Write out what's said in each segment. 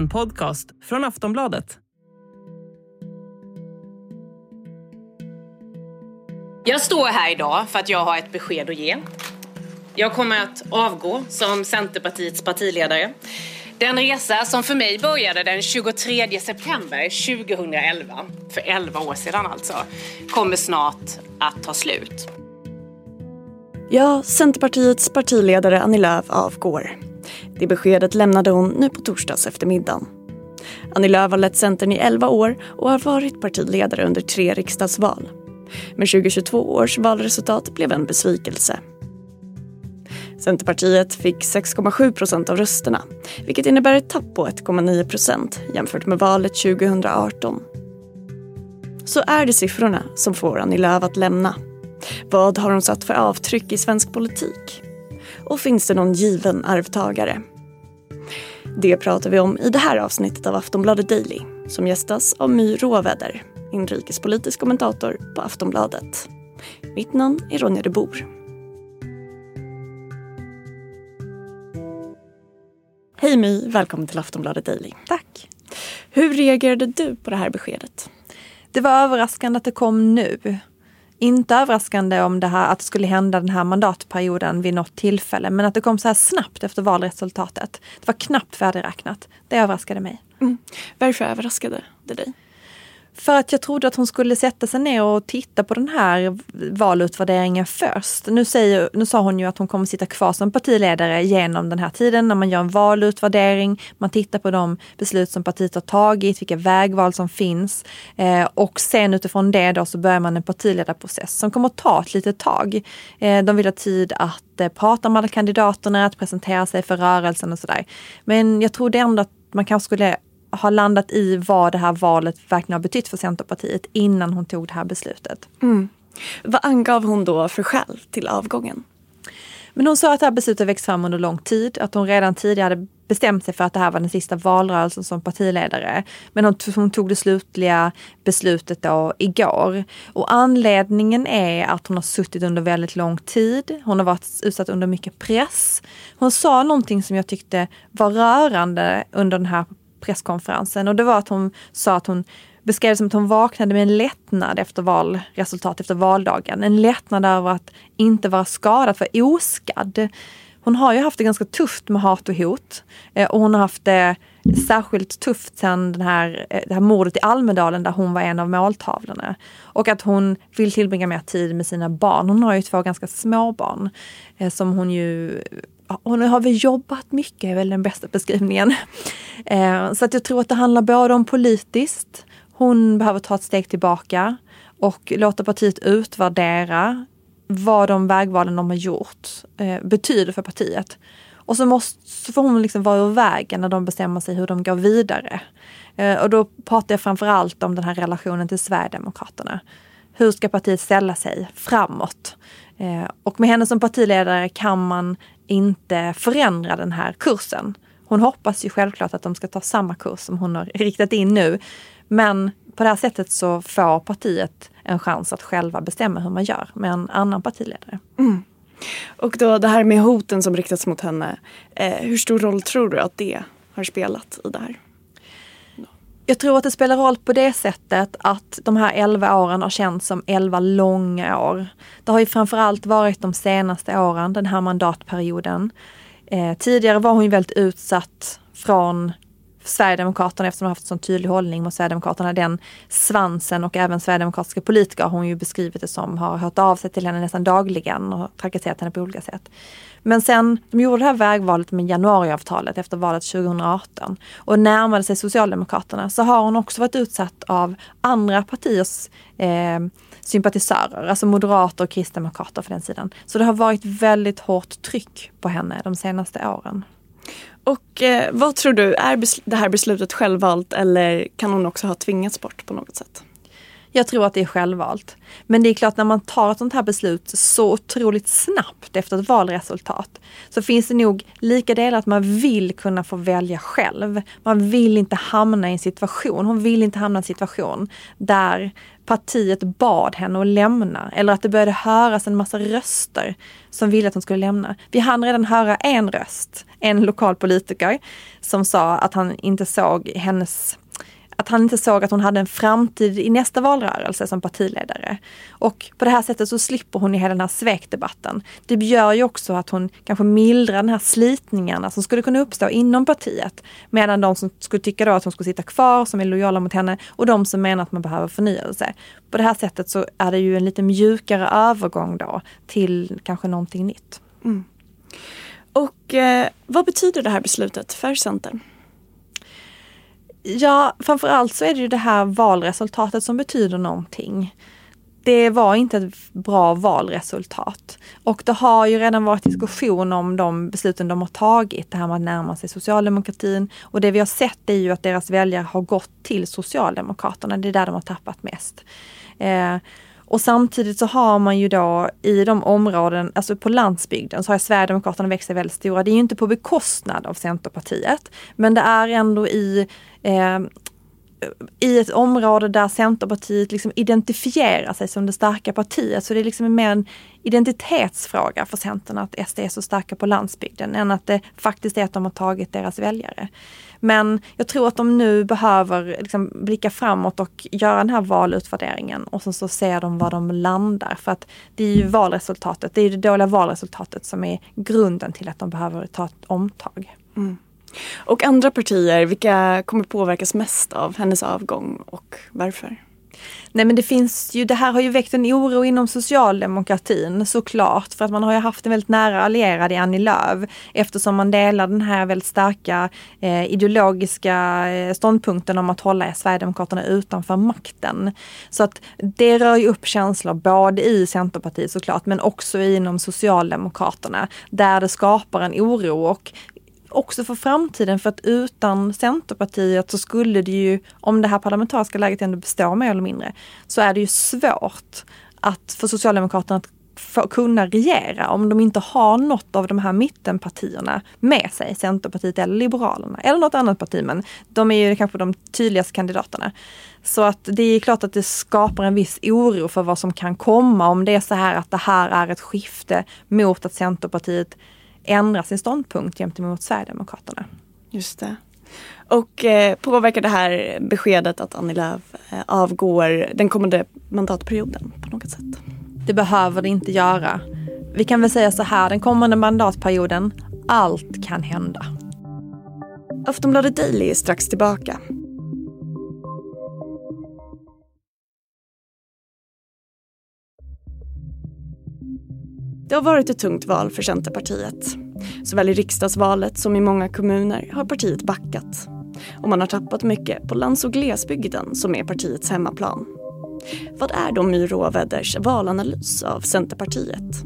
en podcast från Aftonbladet. Jag står här idag för att jag har ett besked att ge. Jag kommer att avgå som Centerpartiets partiledare. Den resa som för mig började den 23 september 2011, för 11 år sedan alltså, kommer snart att ta slut. Ja, Centerpartiets partiledare Annie Lööf avgår. Det beskedet lämnade hon nu på torsdags eftermiddagen. Annie Lööf har lett Centern i 11 år och har varit partiledare under tre riksdagsval. Men 2022 års valresultat blev en besvikelse. Centerpartiet fick 6,7 procent av rösterna vilket innebär ett tapp på 1,9 procent jämfört med valet 2018. Så är det siffrorna som får Annie Lööf att lämna. Vad har hon satt för avtryck i svensk politik? Och finns det någon given arvtagare? Det pratar vi om i det här avsnittet av Aftonbladet Daily som gästas av My Råväder, inrikespolitisk kommentator på Aftonbladet. Mitt namn är Ronja de Bor. Hej My, välkommen till Aftonbladet Daily. Tack. Hur reagerade du på det här beskedet? Det var överraskande att det kom nu. Inte överraskande om det här, att det skulle hända den här mandatperioden vid något tillfälle, men att det kom så här snabbt efter valresultatet. Det var knappt färdigräknat. Det överraskade mig. Mm. Varför överraskade det dig? För att jag trodde att hon skulle sätta sig ner och titta på den här valutvärderingen först. Nu, säger, nu sa hon ju att hon kommer sitta kvar som partiledare genom den här tiden när man gör en valutvärdering. Man tittar på de beslut som partiet har tagit, vilka vägval som finns. Eh, och sen utifrån det då så börjar man en partiledarprocess som kommer att ta ett litet tag. Eh, de vill ha tid att eh, prata med alla kandidaterna, att presentera sig för rörelsen och sådär. Men jag trodde ändå att man kanske skulle har landat i vad det här valet verkligen har betytt för Centerpartiet innan hon tog det här beslutet. Mm. Vad angav hon då för skäl till avgången? Men hon sa att det här beslutet växt fram under lång tid, att hon redan tidigare hade bestämt sig för att det här var den sista valrörelsen som partiledare. Men hon, hon tog det slutliga beslutet då igår. Och anledningen är att hon har suttit under väldigt lång tid. Hon har varit utsatt under mycket press. Hon sa någonting som jag tyckte var rörande under den här presskonferensen och det var att hon sa att hon beskrev det som att hon vaknade med en lättnad efter valresultatet, efter valdagen. En lättnad över att inte vara skadad, för oskadd. Hon har ju haft det ganska tufft med hat och hot eh, och hon har haft det särskilt tufft sen den här, eh, det här mordet i Almedalen där hon var en av måltavlorna. Och att hon vill tillbringa mer tid med sina barn. Hon har ju två ganska små barn eh, som hon ju och nu har vi jobbat mycket, är väl den bästa beskrivningen. Eh, så att jag tror att det handlar både om politiskt, hon behöver ta ett steg tillbaka och låta partiet utvärdera vad de vägvalen de har gjort eh, betyder för partiet. Och så, måste, så får hon liksom vara ur vägen när de bestämmer sig hur de går vidare. Eh, och då pratar jag framför allt om den här relationen till Sverigedemokraterna. Hur ska partiet ställa sig framåt? Eh, och med henne som partiledare kan man inte förändra den här kursen. Hon hoppas ju självklart att de ska ta samma kurs som hon har riktat in nu. Men på det här sättet så får partiet en chans att själva bestämma hur man gör med en annan partiledare. Mm. Och då det här med hoten som riktats mot henne. Eh, hur stor roll tror du att det har spelat i det här? Jag tror att det spelar roll på det sättet att de här 11 åren har känts som 11 långa år. Det har ju framförallt varit de senaste åren, den här mandatperioden. Eh, tidigare var hon ju väldigt utsatt från Sverigedemokraterna eftersom de har haft sån tydlig hållning mot Sverigedemokraterna. Den svansen och även sverigedemokratiska politiker har hon ju beskrivit det som har hört av sig till henne nästan dagligen och trakasserat henne på olika sätt. Men sen de gjorde det här vägvalet med januariavtalet efter valet 2018 och närmade sig Socialdemokraterna så har hon också varit utsatt av andra partiers eh, sympatisörer, alltså moderater och kristdemokrater för den sidan. Så det har varit väldigt hårt tryck på henne de senaste åren. Och eh, vad tror du, är det här beslutet självvalt eller kan hon också ha tvingats bort på något sätt? Jag tror att det är självvalt. Men det är klart när man tar ett sånt här beslut så otroligt snabbt efter ett valresultat så finns det nog lika delar att man vill kunna få välja själv. Man vill inte hamna i en situation, hon vill inte hamna i en situation där partiet bad henne att lämna eller att det började höras en massa röster som ville att hon skulle lämna. Vi hann redan höra en röst, en lokal politiker som sa att han inte såg hennes att han inte såg att hon hade en framtid i nästa valrörelse som partiledare. Och på det här sättet så slipper hon i hela den här svekdebatten. Det gör ju också att hon kanske mildrar den här slitningarna som skulle kunna uppstå inom partiet. Medan de som skulle tycka då att hon skulle sitta kvar, som är lojala mot henne, och de som menar att man behöver förnyelse. På det här sättet så är det ju en lite mjukare övergång då till kanske någonting nytt. Mm. Och eh, vad betyder det här beslutet för Centern? Ja, framförallt så är det ju det här valresultatet som betyder någonting. Det var inte ett bra valresultat. Och det har ju redan varit diskussion om de besluten de har tagit, det här med att närma sig socialdemokratin. Och det vi har sett är ju att deras väljare har gått till Socialdemokraterna, det är där de har tappat mest. Eh, och samtidigt så har man ju då i de områden, alltså på landsbygden, så har Sverigedemokraterna växt sig väldigt stora. Det är ju inte på bekostnad av Centerpartiet, men det är ändå i eh, i ett område där Centerpartiet liksom identifierar sig som det starka partiet. Så det är liksom mer en identitetsfråga för Centern att SD är så starka på landsbygden än att det faktiskt är att de har tagit deras väljare. Men jag tror att de nu behöver liksom blicka framåt och göra den här valutvärderingen och sen så ser de var de landar. För att det är ju valresultatet, det är det dåliga valresultatet som är grunden till att de behöver ta ett omtag. Mm. Och andra partier, vilka kommer påverkas mest av hennes avgång och varför? Nej men det finns ju, det här har ju väckt en oro inom socialdemokratin såklart för att man har ju haft en väldigt nära allierad i Annie Lööf eftersom man delar den här väldigt starka eh, ideologiska eh, ståndpunkten om att hålla Sverigedemokraterna utanför makten. Så att det rör ju upp känslor både i Centerpartiet såklart men också inom Socialdemokraterna där det skapar en oro och också för framtiden för att utan Centerpartiet så skulle det ju, om det här parlamentariska läget ändå består mer eller mindre, så är det ju svårt att för Socialdemokraterna att för att kunna regera om de inte har något av de här mittenpartierna med sig, Centerpartiet eller Liberalerna eller något annat parti, men de är ju kanske de tydligaste kandidaterna. Så att det är klart att det skapar en viss oro för vad som kan komma om det är så här att det här är ett skifte mot att Centerpartiet ändra sin ståndpunkt gentemot Sverigedemokraterna. Just det. Och eh, påverkar det här beskedet att Annie Lööf eh, avgår den kommande mandatperioden på något sätt? Det behöver det inte göra. Vi kan väl säga så här, den kommande mandatperioden, allt kan hända. Aftonbladet Daily är strax tillbaka. Det har varit ett tungt val för Centerpartiet. Såväl i riksdagsvalet som i många kommuner har partiet backat. Och man har tappat mycket på lands och glesbygden som är partiets hemmaplan. Vad är då My Råväders valanalys av Centerpartiet?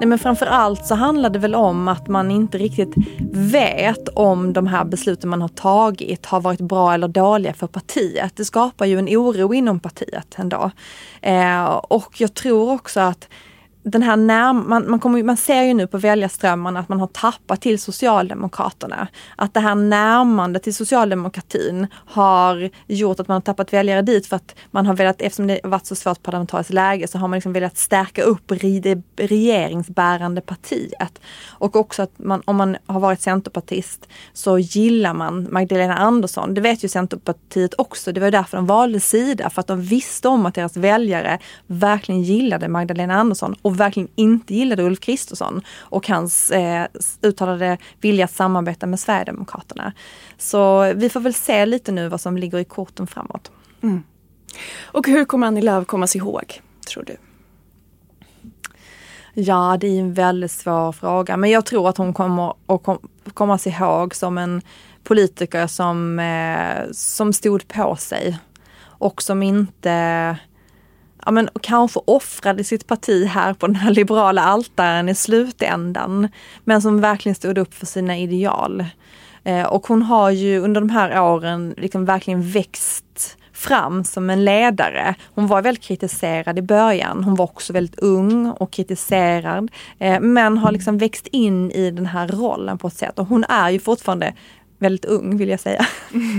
Nej men framför allt så handlar det väl om att man inte riktigt vet om de här besluten man har tagit har varit bra eller dåliga för partiet. Det skapar ju en oro inom partiet ändå. Eh, och jag tror också att den här när, man, man, kommer, man ser ju nu på väljarströmmarna att man har tappat till Socialdemokraterna. Att det här närmandet till socialdemokratin har gjort att man har tappat väljare dit för att man har velat, eftersom det varit så svårt parlamentariskt läge, så har man liksom velat stärka upp det regeringsbärande partiet. Och också att man, om man har varit centerpartist så gillar man Magdalena Andersson. Det vet ju Centerpartiet också. Det var därför de valde sida, för att de visste om att deras väljare verkligen gillade Magdalena Andersson och verkligen inte gillade Ulf Kristersson och hans eh, uttalade vilja att samarbeta med Sverigedemokraterna. Så vi får väl se lite nu vad som ligger i korten framåt. Mm. Och hur kommer Annie Lööf kommas ihåg, tror du? Ja, det är en väldigt svår fråga, men jag tror att hon kommer att kom, komma sig ihåg som en politiker som, eh, som stod på sig och som inte ja, men, kanske offrade sitt parti här på den här liberala altaren i slutändan. Men som verkligen stod upp för sina ideal. Eh, och hon har ju under de här åren liksom verkligen växt fram som en ledare. Hon var väldigt kritiserad i början. Hon var också väldigt ung och kritiserad. Eh, men har liksom växt in i den här rollen på ett sätt. Och hon är ju fortfarande väldigt ung vill jag säga.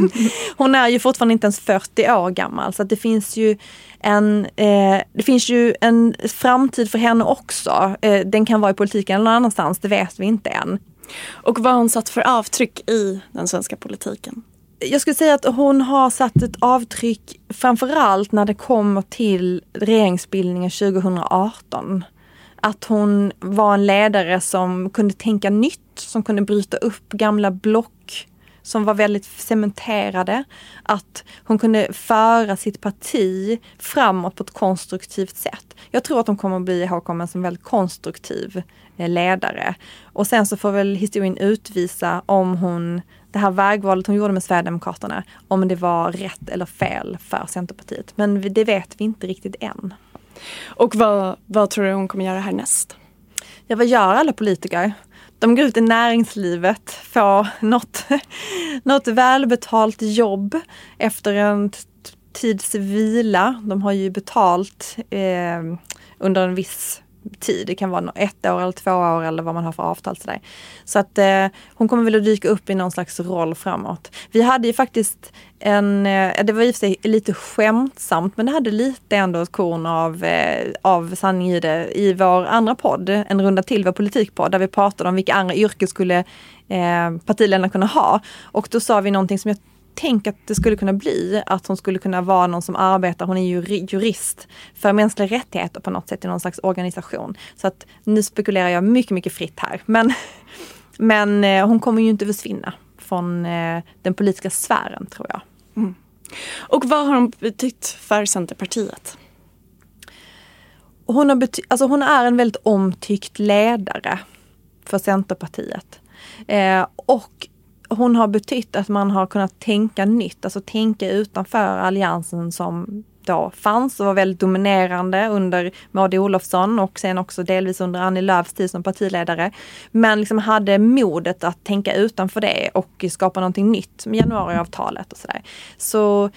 Hon är ju fortfarande inte ens 40 år gammal så det finns ju en, eh, det finns ju en framtid för henne också. Eh, den kan vara i politiken eller någon annanstans, det vet vi inte än. Och vad har hon satt för avtryck i den svenska politiken? Jag skulle säga att hon har satt ett avtryck framförallt när det kommer till regeringsbildningen 2018 att hon var en ledare som kunde tänka nytt, som kunde bryta upp gamla block som var väldigt cementerade. Att hon kunde föra sitt parti framåt på ett konstruktivt sätt. Jag tror att hon kommer att bli ihågkommen som väldigt konstruktiv eh, ledare. Och sen så får väl historien utvisa om hon, det här vägvalet hon gjorde med Sverigedemokraterna, om det var rätt eller fel för Centerpartiet. Men det vet vi inte riktigt än. Och vad, vad tror du hon kommer göra härnäst? Ja, vad gör alla politiker? De går ut i näringslivet, får något, något välbetalt jobb efter en tids vila. De har ju betalt eh, under en viss tid. Det kan vara ett år eller två år eller vad man har för avtal. Sådär. Så att eh, hon kommer väl att dyka upp i någon slags roll framåt. Vi hade ju faktiskt en, eh, det var i och för sig lite skämtsamt men det hade lite ändå ett korn av, eh, av sanning i det i vår andra podd, En runda till, vår politikpodd, där vi pratade om vilka andra yrken skulle eh, partiledarna kunna ha. Och då sa vi någonting som jag tänk att det skulle kunna bli att hon skulle kunna vara någon som arbetar, hon är ju jurist, för mänskliga rättigheter på något sätt i någon slags organisation. Så att nu spekulerar jag mycket, mycket fritt här. Men, men eh, hon kommer ju inte försvinna från eh, den politiska sfären tror jag. Mm. Och vad har hon betytt för Centerpartiet? Hon, har bety- alltså hon är en väldigt omtyckt ledare för Centerpartiet. Eh, och hon har betytt att man har kunnat tänka nytt, alltså tänka utanför alliansen som då fanns och var väldigt dominerande under Maud Olofsson och sen också delvis under Annie Lööfs tid som partiledare. Men liksom hade modet att tänka utanför det och skapa någonting nytt med januariavtalet och sådär. Så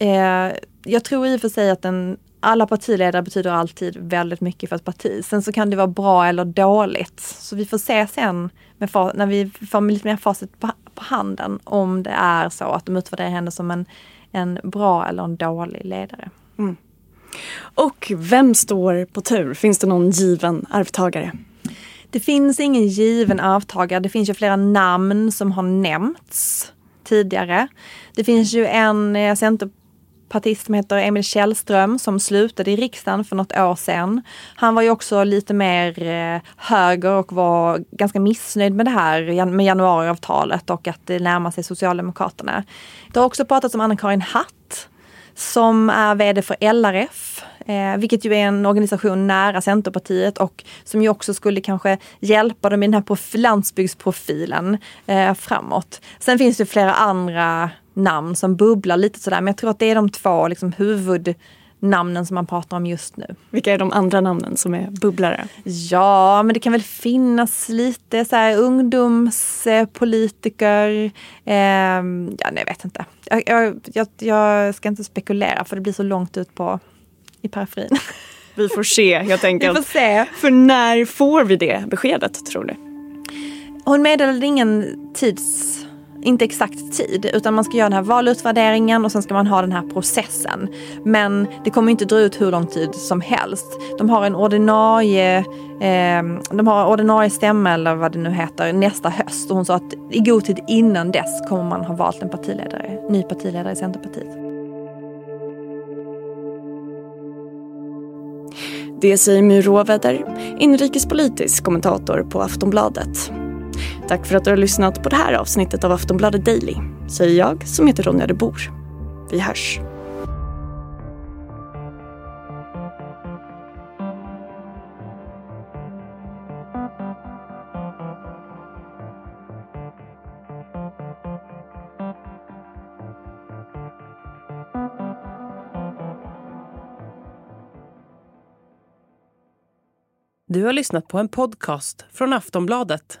eh, jag tror i och för sig att den alla partiledare betyder alltid väldigt mycket för ett parti. Sen så kan det vara bra eller dåligt. Så vi får se sen med, när vi får lite mer facit på, handen om det är så att de utvärderar henne som en, en bra eller en dålig ledare. Mm. Och vem står på tur? Finns det någon given arvtagare? Det finns ingen given arvtagare. Det finns ju flera namn som har nämnts tidigare. Det finns ju en eh, center partist som heter Emil Källström som slutade i riksdagen för något år sedan. Han var ju också lite mer eh, höger och var ganska missnöjd med det här med januariavtalet och att det närmar sig Socialdemokraterna. Det har också pratats om Anna-Karin Hatt som är VD för LRF, eh, vilket ju är en organisation nära Centerpartiet och som ju också skulle kanske hjälpa dem i den här landsbygdsprofilen eh, framåt. Sen finns det flera andra namn som bubblar lite sådär. Men jag tror att det är de två liksom, huvudnamnen som man pratar om just nu. Vilka är de andra namnen som är bubblare? Ja, men det kan väl finnas lite så här ungdomspolitiker. Eh, ja, nej, jag vet inte. Jag, jag, jag, jag, ska inte spekulera för det blir så långt ut på i periferin. Vi får se helt enkelt. Vi får se. För när får vi det beskedet tror du? Hon meddelade ingen tids inte exakt tid, utan man ska göra den här valutvärderingen och sen ska man ha den här processen. Men det kommer inte dra ut hur lång tid som helst. De har en ordinarie eh, de har ordinarie stämma eller vad det nu heter nästa höst och hon sa att i god tid innan dess kommer man ha valt en partiledare, ny partiledare i Centerpartiet. Det säger My Råväder, inrikespolitisk kommentator på Aftonbladet. Tack för att du har lyssnat på det här avsnittet av Aftonbladet Daily. Säger jag som heter Ronja de Bor. Vi hörs. Du har lyssnat på en podcast från Aftonbladet